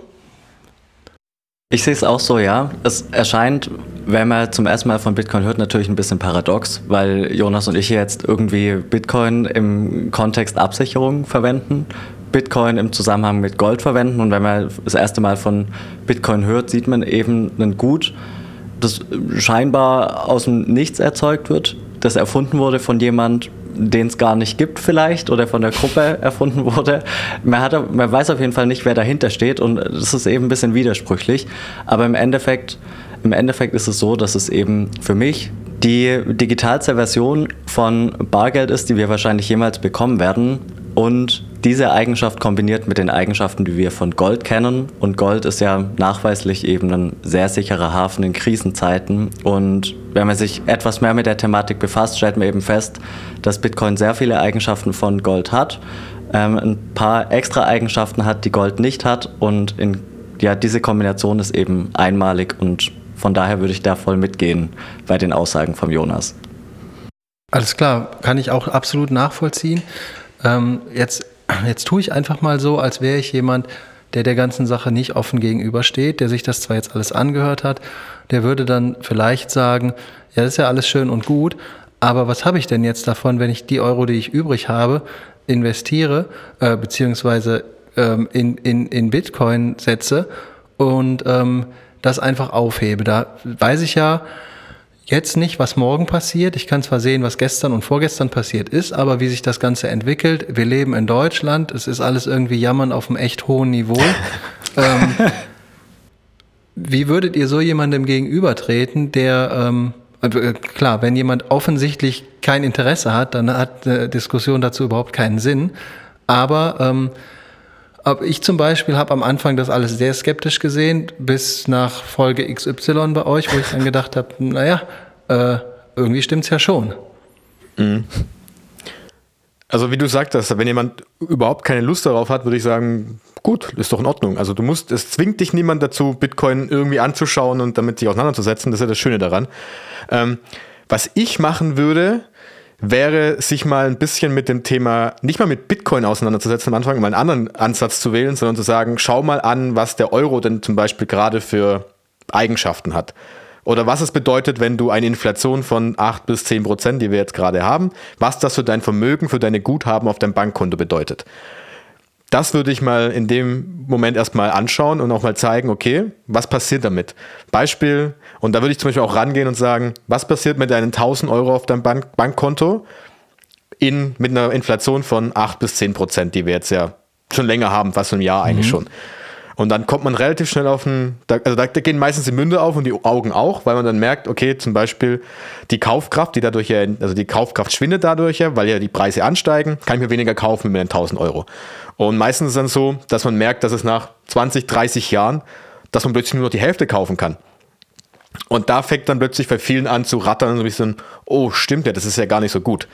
Ich sehe es auch so, ja. Es erscheint, wenn man zum ersten Mal von Bitcoin hört, natürlich ein bisschen paradox, weil Jonas und ich jetzt irgendwie Bitcoin im Kontext Absicherung verwenden. Bitcoin im Zusammenhang mit Gold verwenden. Und wenn man das erste Mal von Bitcoin hört, sieht man eben ein Gut, das scheinbar aus dem Nichts erzeugt wird, das erfunden wurde von jemand, den es gar nicht gibt vielleicht oder von der Gruppe [laughs] erfunden wurde. Man, hat, man weiß auf jeden Fall nicht, wer dahinter steht und das ist eben ein bisschen widersprüchlich. Aber im Endeffekt, im Endeffekt ist es so, dass es eben für mich die digitalste Version von Bargeld ist, die wir wahrscheinlich jemals bekommen werden. Und diese Eigenschaft kombiniert mit den Eigenschaften, die wir von Gold kennen. Und Gold ist ja nachweislich eben ein sehr sicherer Hafen in Krisenzeiten. Und wenn man sich etwas mehr mit der Thematik befasst, stellt man eben fest, dass Bitcoin sehr viele Eigenschaften von Gold hat, ähm, ein paar extra Eigenschaften hat, die Gold nicht hat. Und in, ja, diese Kombination ist eben einmalig und von daher würde ich da voll mitgehen bei den Aussagen von Jonas. Alles klar, kann ich auch absolut nachvollziehen. Ähm, jetzt, jetzt tue ich einfach mal so, als wäre ich jemand, der der ganzen Sache nicht offen gegenübersteht, der sich das zwar jetzt alles angehört hat, der würde dann vielleicht sagen, ja, das ist ja alles schön und gut, aber was habe ich denn jetzt davon, wenn ich die Euro, die ich übrig habe, investiere, äh, beziehungsweise ähm, in, in, in Bitcoin setze und ähm, das einfach aufhebe? Da weiß ich ja, jetzt nicht, was morgen passiert. Ich kann zwar sehen, was gestern und vorgestern passiert ist, aber wie sich das Ganze entwickelt. Wir leben in Deutschland. Es ist alles irgendwie Jammern auf einem echt hohen Niveau. [laughs] ähm, wie würdet ihr so jemandem gegenübertreten, der, ähm, äh, klar, wenn jemand offensichtlich kein Interesse hat, dann hat eine Diskussion dazu überhaupt keinen Sinn. Aber ähm, aber ich zum Beispiel habe am Anfang das alles sehr skeptisch gesehen, bis nach Folge XY bei euch, wo ich dann gedacht habe, naja, äh, irgendwie stimmt es ja schon. Mhm. Also wie du sagtest, wenn jemand überhaupt keine Lust darauf hat, würde ich sagen, gut, ist doch in Ordnung. Also du musst, es zwingt dich niemand dazu, Bitcoin irgendwie anzuschauen und damit sich auseinanderzusetzen. Das ist ja das Schöne daran. Ähm, was ich machen würde, wäre, sich mal ein bisschen mit dem Thema, nicht mal mit Bitcoin auseinanderzusetzen am Anfang, mal einen anderen Ansatz zu wählen, sondern zu sagen, schau mal an, was der Euro denn zum Beispiel gerade für Eigenschaften hat. Oder was es bedeutet, wenn du eine Inflation von 8 bis 10 Prozent, die wir jetzt gerade haben, was das für dein Vermögen, für deine Guthaben auf deinem Bankkonto bedeutet. Das würde ich mal in dem Moment erstmal anschauen und auch mal zeigen, okay, was passiert damit? Beispiel, und da würde ich zum Beispiel auch rangehen und sagen, was passiert mit deinen 1000 Euro auf deinem Bank Bankkonto in, mit einer Inflation von 8 bis 10 Prozent, die wir jetzt ja schon länger haben, fast ein Jahr eigentlich mhm. schon. Und dann kommt man relativ schnell auf ein, also da, gehen meistens die Münde auf und die Augen auch, weil man dann merkt, okay, zum Beispiel die Kaufkraft, die dadurch ja, also die Kaufkraft schwindet dadurch ja, weil ja die Preise ansteigen, kann ich mir weniger kaufen mit den 1000 Euro. Und meistens ist es dann so, dass man merkt, dass es nach 20, 30 Jahren, dass man plötzlich nur noch die Hälfte kaufen kann. Und da fängt dann plötzlich bei vielen an zu rattern und so ein bisschen, oh, stimmt ja, das ist ja gar nicht so gut.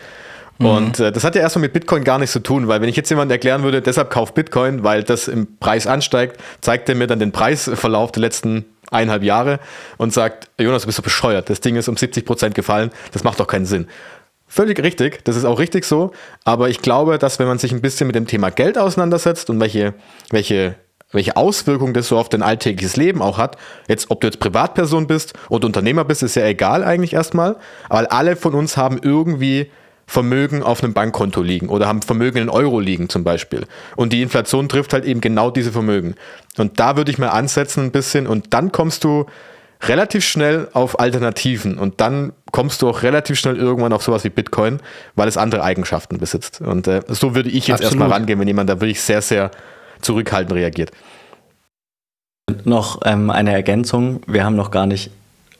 Mhm. Und äh, das hat ja erstmal mit Bitcoin gar nichts zu tun, weil wenn ich jetzt jemand erklären würde, deshalb kauf Bitcoin, weil das im Preis ansteigt, zeigt er mir dann den Preisverlauf der letzten eineinhalb Jahre und sagt, Jonas, du bist so bescheuert, das Ding ist um 70 Prozent gefallen, das macht doch keinen Sinn. Völlig richtig, das ist auch richtig so, aber ich glaube, dass wenn man sich ein bisschen mit dem Thema Geld auseinandersetzt und welche, welche welche Auswirkungen das so auf dein alltägliches Leben auch hat. Jetzt, ob du jetzt Privatperson bist oder Unternehmer bist, ist ja egal eigentlich erstmal. Aber alle von uns haben irgendwie Vermögen auf einem Bankkonto liegen oder haben Vermögen in Euro liegen zum Beispiel. Und die Inflation trifft halt eben genau diese Vermögen. Und da würde ich mal ansetzen ein bisschen und dann kommst du relativ schnell auf Alternativen und dann kommst du auch relativ schnell irgendwann auf sowas wie Bitcoin, weil es andere Eigenschaften besitzt. Und äh, so würde ich jetzt Absolut. erstmal rangehen, wenn jemand da wirklich sehr, sehr zurückhaltend reagiert. Noch ähm, eine Ergänzung. Wir haben noch gar nicht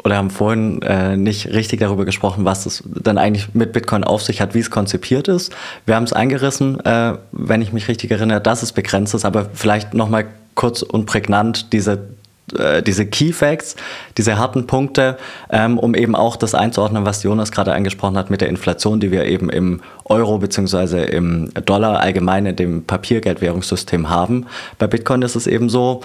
oder haben vorhin äh, nicht richtig darüber gesprochen, was es dann eigentlich mit Bitcoin auf sich hat, wie es konzipiert ist. Wir haben es eingerissen, äh, wenn ich mich richtig erinnere, dass es begrenzt ist, aber vielleicht nochmal kurz und prägnant diese äh, diese Key Facts, diese harten Punkte, ähm, um eben auch das einzuordnen, was Jonas gerade angesprochen hat mit der Inflation, die wir eben im Euro bzw. im Dollar allgemein in dem Papiergeldwährungssystem haben. Bei Bitcoin ist es eben so,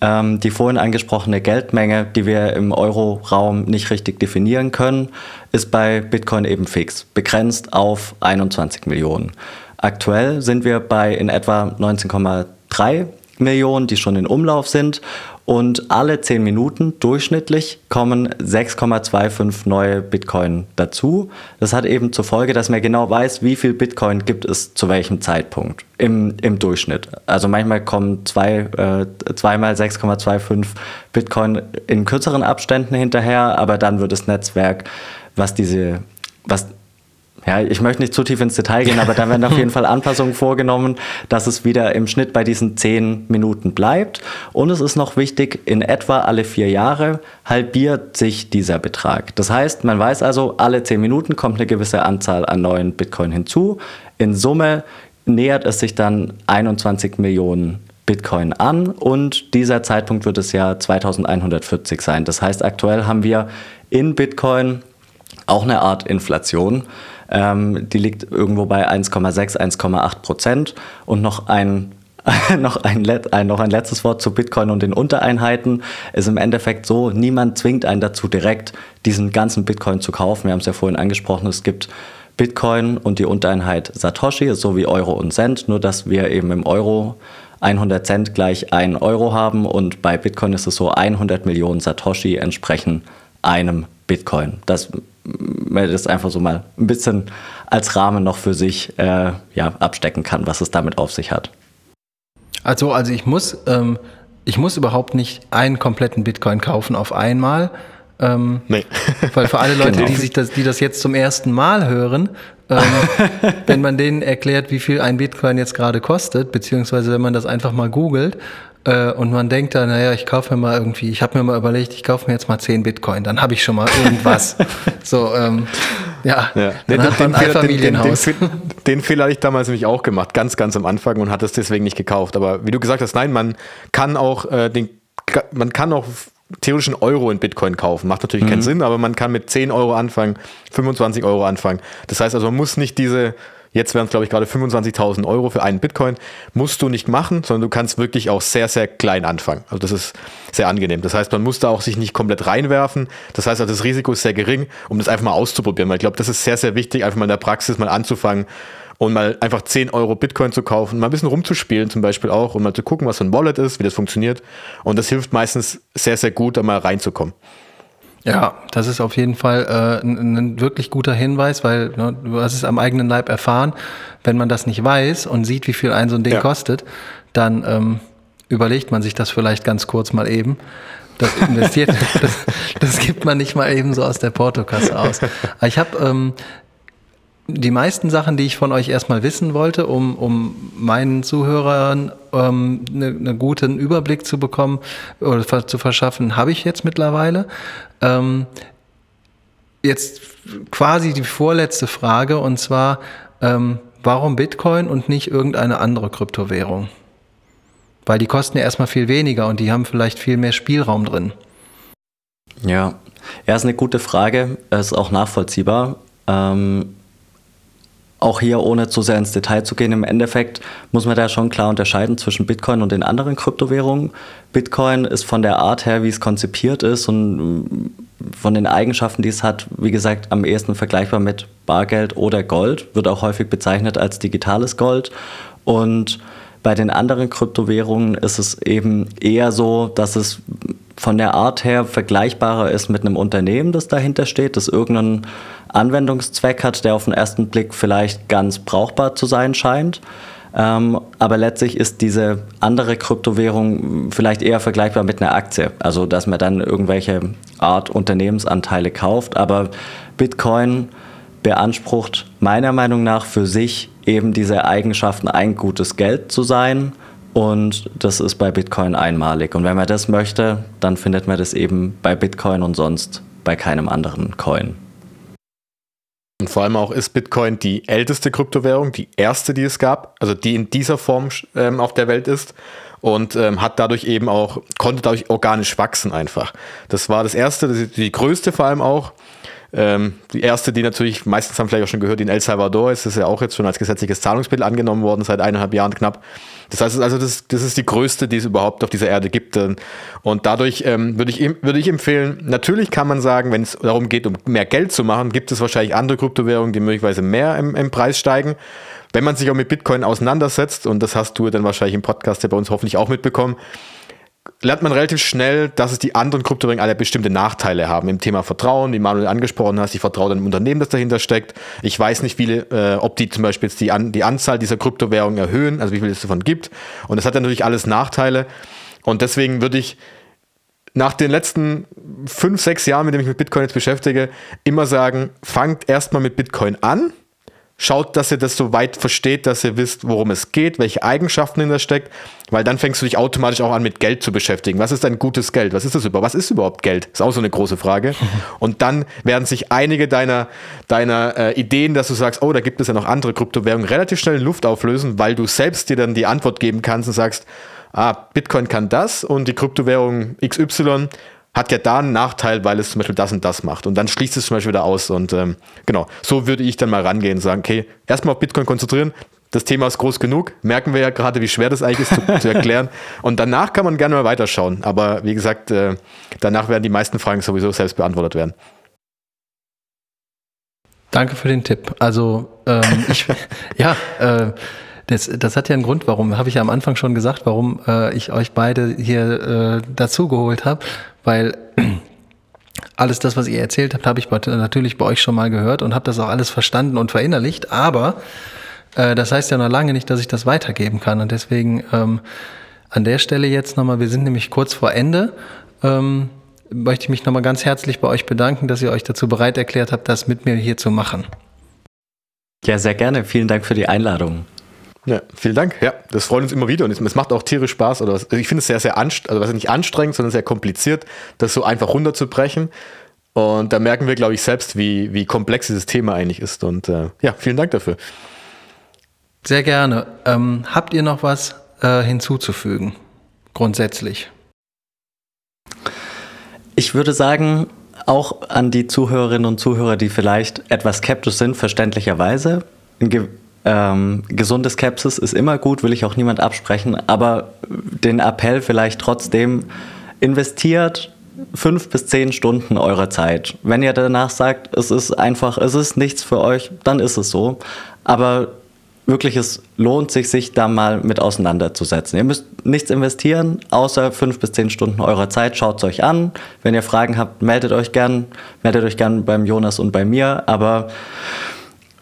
ähm, die vorhin angesprochene Geldmenge, die wir im Euro-Raum nicht richtig definieren können, ist bei Bitcoin eben fix, begrenzt auf 21 Millionen. Aktuell sind wir bei in etwa 19,3 Millionen, die schon in Umlauf sind. Und alle 10 Minuten durchschnittlich kommen 6,25 neue Bitcoin dazu. Das hat eben zur Folge, dass man genau weiß, wie viel Bitcoin gibt es zu welchem Zeitpunkt im, im Durchschnitt. Also manchmal kommen zwei, äh, zweimal 6,25 Bitcoin in kürzeren Abständen hinterher, aber dann wird das Netzwerk, was diese, was ja, ich möchte nicht zu tief ins Detail gehen, aber da werden auf jeden [laughs] Fall Anpassungen vorgenommen, dass es wieder im Schnitt bei diesen zehn Minuten bleibt. Und es ist noch wichtig, in etwa alle vier Jahre halbiert sich dieser Betrag. Das heißt, man weiß also, alle zehn Minuten kommt eine gewisse Anzahl an neuen Bitcoin hinzu. In Summe nähert es sich dann 21 Millionen Bitcoin an und dieser Zeitpunkt wird das Jahr 2140 sein. Das heißt, aktuell haben wir in Bitcoin auch eine Art Inflation. Ähm, die liegt irgendwo bei 1,6, 1,8 Prozent. Und noch ein [laughs] noch ein, ein, noch ein letztes Wort zu Bitcoin und den Untereinheiten. Ist im Endeffekt so, niemand zwingt einen dazu direkt, diesen ganzen Bitcoin zu kaufen. Wir haben es ja vorhin angesprochen, es gibt Bitcoin und die Untereinheit Satoshi, so wie Euro und Cent, nur dass wir eben im Euro 100 Cent gleich 1 Euro haben und bei Bitcoin ist es so, 100 Millionen Satoshi entsprechen einem Bitcoin. Das man das einfach so mal ein bisschen als Rahmen noch für sich äh, ja, abstecken kann, was es damit auf sich hat. Also, also ich muss, ähm, ich muss überhaupt nicht einen kompletten Bitcoin kaufen auf einmal. Ähm, nee. Weil für alle [laughs] Leute, genau. die, sich das, die das jetzt zum ersten Mal hören, ähm, [laughs] wenn man denen erklärt, wie viel ein Bitcoin jetzt gerade kostet, beziehungsweise wenn man das einfach mal googelt, äh, und man denkt dann, naja, ich kaufe mir mal irgendwie, ich habe mir mal überlegt, ich kaufe mir jetzt mal 10 Bitcoin, dann habe ich schon mal irgendwas. [laughs] so, ähm, ja, ja. dann den, hat man ein Einfamilienhaus. Den, den, den, Fehler hatte ich damals nämlich auch gemacht, ganz, ganz am Anfang und hat es deswegen nicht gekauft. Aber wie du gesagt hast, nein, man kann auch äh, den, man kann auch theoretisch einen Euro in Bitcoin kaufen. Macht natürlich mhm. keinen Sinn, aber man kann mit 10 Euro anfangen, 25 Euro anfangen. Das heißt also, man muss nicht diese Jetzt wären es, glaube ich, gerade 25.000 Euro für einen Bitcoin. Musst du nicht machen, sondern du kannst wirklich auch sehr, sehr klein anfangen. Also das ist sehr angenehm. Das heißt, man muss da auch sich nicht komplett reinwerfen. Das heißt, also das Risiko ist sehr gering, um das einfach mal auszuprobieren. Weil ich glaube, das ist sehr, sehr wichtig, einfach mal in der Praxis mal anzufangen und mal einfach 10 Euro Bitcoin zu kaufen, mal ein bisschen rumzuspielen zum Beispiel auch und mal zu gucken, was so ein Wallet ist, wie das funktioniert. Und das hilft meistens sehr, sehr gut, da mal reinzukommen. Ja, das ist auf jeden Fall äh, ein, ein, wirklich guter Hinweis, weil ne, du hast es am eigenen Leib erfahren. Wenn man das nicht weiß und sieht, wie viel ein so ein Ding ja. kostet, dann ähm, überlegt man sich das vielleicht ganz kurz mal eben. Das investiert, [laughs] das, das gibt man nicht mal eben so aus der Portokasse aus. Aber ich habe ähm, die meisten Sachen, die ich von euch erstmal wissen wollte, um, um meinen Zuhörern ähm, eine, eine guten Überblick zu bekommen oder zu verschaffen, habe ich jetzt mittlerweile. Ähm, jetzt quasi die vorletzte Frage und zwar, ähm, warum Bitcoin und nicht irgendeine andere Kryptowährung? Weil die kosten ja erstmal viel weniger und die haben vielleicht viel mehr Spielraum drin. Ja, ja, ist eine gute Frage, ist auch nachvollziehbar. Ähm, auch hier, ohne zu sehr ins Detail zu gehen, im Endeffekt muss man da schon klar unterscheiden zwischen Bitcoin und den anderen Kryptowährungen. Bitcoin ist von der Art her, wie es konzipiert ist und mm, von den Eigenschaften, die es hat, wie gesagt, am ehesten vergleichbar mit Bargeld oder Gold, wird auch häufig bezeichnet als digitales Gold. Und bei den anderen Kryptowährungen ist es eben eher so, dass es von der Art her vergleichbarer ist mit einem Unternehmen, das dahinter steht, das irgendeinen Anwendungszweck hat, der auf den ersten Blick vielleicht ganz brauchbar zu sein scheint. Ähm, aber letztlich ist diese andere Kryptowährung vielleicht eher vergleichbar mit einer Aktie. Also, dass man dann irgendwelche Art Unternehmensanteile kauft. Aber Bitcoin beansprucht meiner Meinung nach für sich eben diese Eigenschaften, ein gutes Geld zu sein. Und das ist bei Bitcoin einmalig. Und wenn man das möchte, dann findet man das eben bei Bitcoin und sonst bei keinem anderen Coin. Und vor allem auch ist Bitcoin die älteste Kryptowährung, die erste, die es gab, also die in dieser Form ähm, auf der Welt ist und ähm, hat dadurch eben auch, konnte dadurch organisch wachsen einfach. Das war das erste, die größte vor allem auch. Ähm, die erste, die natürlich, meistens haben vielleicht auch schon gehört, die in El Salvador ist, ist ja auch jetzt schon als gesetzliches Zahlungsmittel angenommen worden, seit eineinhalb Jahren knapp. Das heißt, also das, das ist die größte, die es überhaupt auf dieser Erde gibt. Und dadurch ähm, würde ich, würde ich empfehlen, natürlich kann man sagen, wenn es darum geht, um mehr Geld zu machen, gibt es wahrscheinlich andere Kryptowährungen, die möglicherweise mehr im, im Preis steigen. Wenn man sich auch mit Bitcoin auseinandersetzt, und das hast du dann wahrscheinlich im Podcast ja bei uns hoffentlich auch mitbekommen, lernt man relativ schnell, dass es die anderen Kryptowährungen alle bestimmte Nachteile haben. Im Thema Vertrauen, wie Manuel angesprochen hast, ich vertraue dem Unternehmen, das dahinter steckt. Ich weiß nicht, wie, äh, ob die zum Beispiel jetzt die, An die Anzahl dieser Kryptowährungen erhöhen, also wie viel es davon gibt. Und das hat natürlich alles Nachteile. Und deswegen würde ich nach den letzten fünf, sechs Jahren, mit dem ich mit Bitcoin jetzt beschäftige, immer sagen, fangt erstmal mit Bitcoin an Schaut, dass ihr das so weit versteht, dass ihr wisst, worum es geht, welche Eigenschaften hinter steckt, weil dann fängst du dich automatisch auch an, mit Geld zu beschäftigen. Was ist ein gutes Geld? Was ist das überhaupt? Was ist überhaupt Geld? Ist auch so eine große Frage. [laughs] Und dann werden sich einige deiner, deiner äh, Ideen, dass du sagst, oh, da gibt es ja noch andere Kryptowährungen, relativ schnell in Luft auflösen, weil du selbst dir dann die Antwort geben kannst und sagst, ah, Bitcoin kann das und die Kryptowährung XY hat ja da einen Nachteil, weil es zum Beispiel das und das macht. Und dann schließt es zum Beispiel wieder aus. Und ähm, genau, so würde ich dann mal rangehen und sagen, okay, erstmal auf Bitcoin konzentrieren. Das Thema ist groß genug. Merken wir ja gerade, wie schwer das eigentlich ist zu, [laughs] zu erklären. Und danach kann man gerne mal weiterschauen. Aber wie gesagt, äh, danach werden die meisten Fragen sowieso selbst beantwortet werden. Danke für den Tipp. Also ähm, ich, [laughs] ja, äh, das, das hat ja einen Grund, warum, habe ich ja am Anfang schon gesagt, warum äh, ich euch beide hier äh, dazugeholt habe, weil [clears throat] alles das, was ihr erzählt habt, habe ich natürlich bei euch schon mal gehört und habe das auch alles verstanden und verinnerlicht, aber äh, das heißt ja noch lange nicht, dass ich das weitergeben kann und deswegen ähm, an der Stelle jetzt nochmal, wir sind nämlich kurz vor Ende, ähm, möchte ich mich nochmal ganz herzlich bei euch bedanken, dass ihr euch dazu bereit erklärt habt, das mit mir hier zu machen. Ja, sehr gerne. Vielen Dank für die Einladung. Ja, vielen Dank. Ja, das freut uns immer wieder und es, macht auch tierisch Spaß. Oder also ich finde es sehr, sehr anstrengend, also was nicht anstrengend, sondern sehr kompliziert, das so einfach runterzubrechen. Und da merken wir, glaube ich, selbst, wie, wie komplex dieses Thema eigentlich ist. Und äh, ja, vielen Dank dafür. Sehr gerne. Ähm, habt ihr noch was äh, hinzuzufügen? Grundsätzlich. Ich würde sagen, auch an die Zuhörerinnen und Zuhörer, die vielleicht etwas skeptisch sind, verständlicherweise, Ähm, gesunde Skepsis ist immer gut, will ich auch niemand absprechen, aber den Appell vielleicht trotzdem investiert fünf bis zehn Stunden eurer Zeit. Wenn ihr danach sagt, es ist einfach, es ist nichts für euch, dann ist es so. Aber wirklich, es lohnt sich, sich da mal mit auseinanderzusetzen. Ihr müsst nichts investieren, außer fünf bis zehn Stunden eurer Zeit. Schaut es euch an. Wenn ihr Fragen habt, meldet euch gern. Meldet euch gern beim Jonas und bei mir. Aber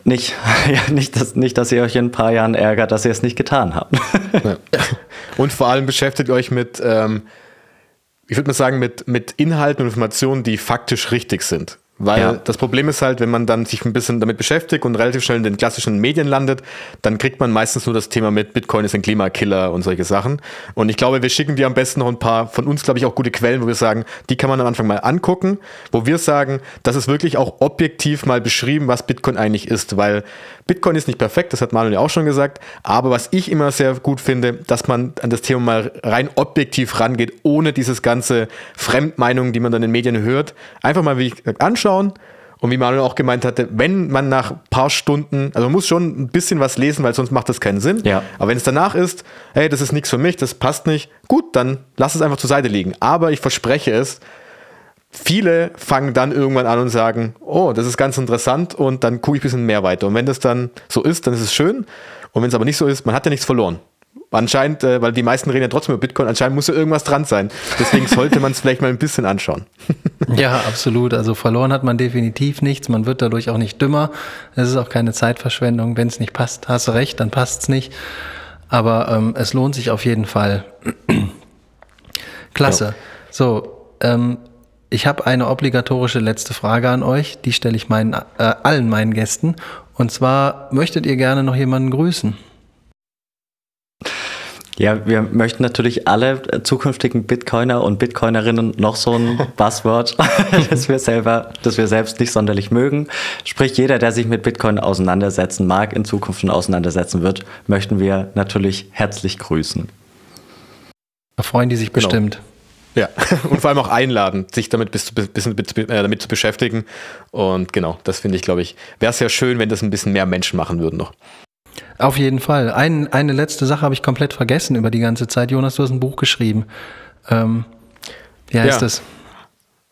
nicht, [laughs] ja, nicht, dass, nicht, dass ihr euch in ein paar Jahren ärgert, dass ihr es nicht getan habt. Ja. [laughs] Und vor allem beschäftigt euch mit, ähm, ich würde mal sagen, mit, mit Inhalten und Informationen, die faktisch richtig sind. Weil ja. das Problem ist halt, wenn man dann sich ein bisschen damit beschäftigt und relativ schnell in den klassischen Medien landet, dann kriegt man meistens nur das Thema mit, Bitcoin ist ein Klimakiller und solche Sachen. Und ich glaube, wir schicken dir am besten noch ein paar von uns, glaube ich, auch gute Quellen, wo wir sagen, die kann man am Anfang mal angucken, wo wir sagen, das ist wirklich auch objektiv mal beschrieben, was Bitcoin eigentlich ist, weil Bitcoin ist nicht perfekt, das hat Manuel ja auch schon gesagt, aber was ich immer sehr gut finde, dass man an das Thema mal rein objektiv rangeht, ohne dieses ganze Fremdmeinungen, die man dann in den Medien hört, einfach mal wie ich anschauen und wie Manuel auch gemeint hatte, wenn man nach ein paar Stunden, also man muss schon ein bisschen was lesen, weil sonst macht das keinen Sinn. Ja. Aber wenn es danach ist, hey, das ist nichts für mich, das passt nicht, gut, dann lass es einfach zur Seite liegen. Aber ich verspreche es, viele fangen dann irgendwann an und sagen, oh, das ist ganz interessant und dann gucke ich ein bisschen mehr weiter. Und wenn das dann so ist, dann ist es schön. Und wenn es aber nicht so ist, man hat ja nichts verloren. Anscheinend, äh, weil die meisten reden ja trotzdem über Bitcoin, anscheinend muss ja irgendwas dran sein. Deswegen sollte man es [laughs] vielleicht mal ein bisschen anschauen. [laughs] ja, absolut. Also verloren hat man definitiv nichts. Man wird dadurch auch nicht dümmer. Es ist auch keine Zeitverschwendung. Wenn es nicht passt, hast du recht, dann passt es nicht. Aber ähm, es lohnt sich auf jeden Fall. [clears throat] Klasse. Ja. So, ähm, ich habe eine obligatorische letzte Frage an euch, die stelle ich meinen, äh, allen meinen Gästen. Und zwar, möchtet ihr gerne noch jemanden grüßen? Ja, wir möchten natürlich alle zukünftigen Bitcoiner und Bitcoinerinnen noch so ein [laughs] Buzzword, [laughs] das wir selber, das wir selbst nicht sonderlich mögen. Sprich, jeder, der sich mit Bitcoin auseinandersetzen mag, in Zukunft schon auseinandersetzen wird, möchten wir natürlich herzlich grüßen. Da freuen die sich genau. bestimmt. Ja, [laughs] und vor allem auch einladen, sich damit, bis, bis, bis, äh, damit zu beschäftigen. Und genau, das finde ich, glaube ich, wäre sehr schön, wenn das ein bisschen mehr Menschen machen würden noch. Auf jeden Fall. Ein, eine letzte Sache habe ich komplett vergessen über die ganze Zeit. Jonas, du hast ein Buch geschrieben. Ähm, wie heißt ja. das?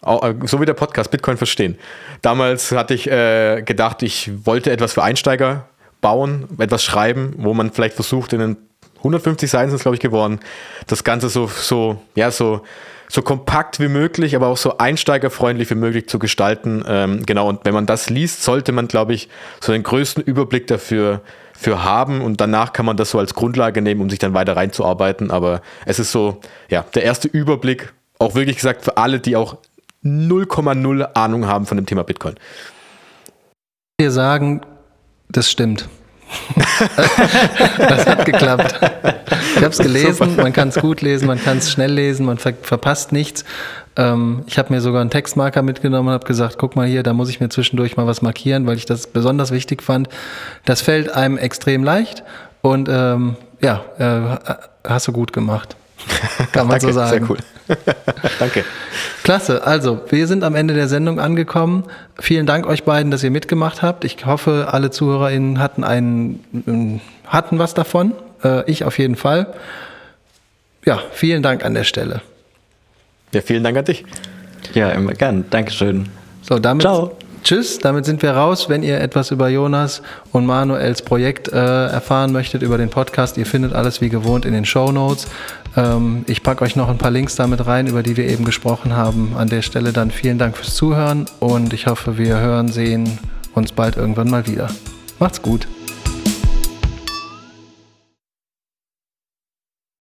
Äh, so wie der Podcast Bitcoin verstehen. Damals hatte ich äh, gedacht, ich wollte etwas für Einsteiger bauen, etwas schreiben, wo man vielleicht versucht, in den 150 Seiten sind es, glaube ich, geworden, das Ganze so, so, ja, so so kompakt wie möglich, aber auch so einsteigerfreundlich wie möglich zu gestalten. Ähm, genau, und wenn man das liest, sollte man, glaube ich, so den größten Überblick dafür für haben und danach kann man das so als Grundlage nehmen, um sich dann weiter reinzuarbeiten. Aber es ist so, ja, der erste Überblick, auch wirklich gesagt für alle, die auch 0,0 Ahnung haben von dem Thema Bitcoin. Wir sagen, das stimmt. Das hat geklappt. Ich habe es gelesen, man kann es gut lesen, man kann es schnell lesen, man ver verpasst nichts. Ähm, ich habe mir sogar einen Textmarker mitgenommen und habe gesagt, guck mal hier, da muss ich mir zwischendurch mal was markieren, weil ich das besonders wichtig fand. Das fällt einem extrem leicht und ähm, ja, äh, hast du gut gemacht. Kann [laughs] man Danke, so sagen. Sehr cool. [laughs] Danke. Klasse. Also, wir sind am Ende der Sendung angekommen. Vielen Dank euch beiden, dass ihr mitgemacht habt. Ich hoffe, alle ZuhörerInnen hatten einen, hatten was davon. Äh, ich auf jeden Fall. Ja, vielen Dank an der Stelle. Ja, vielen Dank an dich. Ja, immer gern. Dankeschön. So, damit. Ciao. Tschüss, damit sind wir raus. Wenn ihr etwas über Jonas und Manuels Projekt äh, erfahren möchtet, über den Podcast, ihr findet alles wie gewohnt in den Show Notes. Ähm, ich packe euch noch ein paar Links damit rein, über die wir eben gesprochen haben. An der Stelle dann vielen Dank fürs Zuhören und ich hoffe, wir hören, sehen uns bald irgendwann mal wieder. Macht's gut.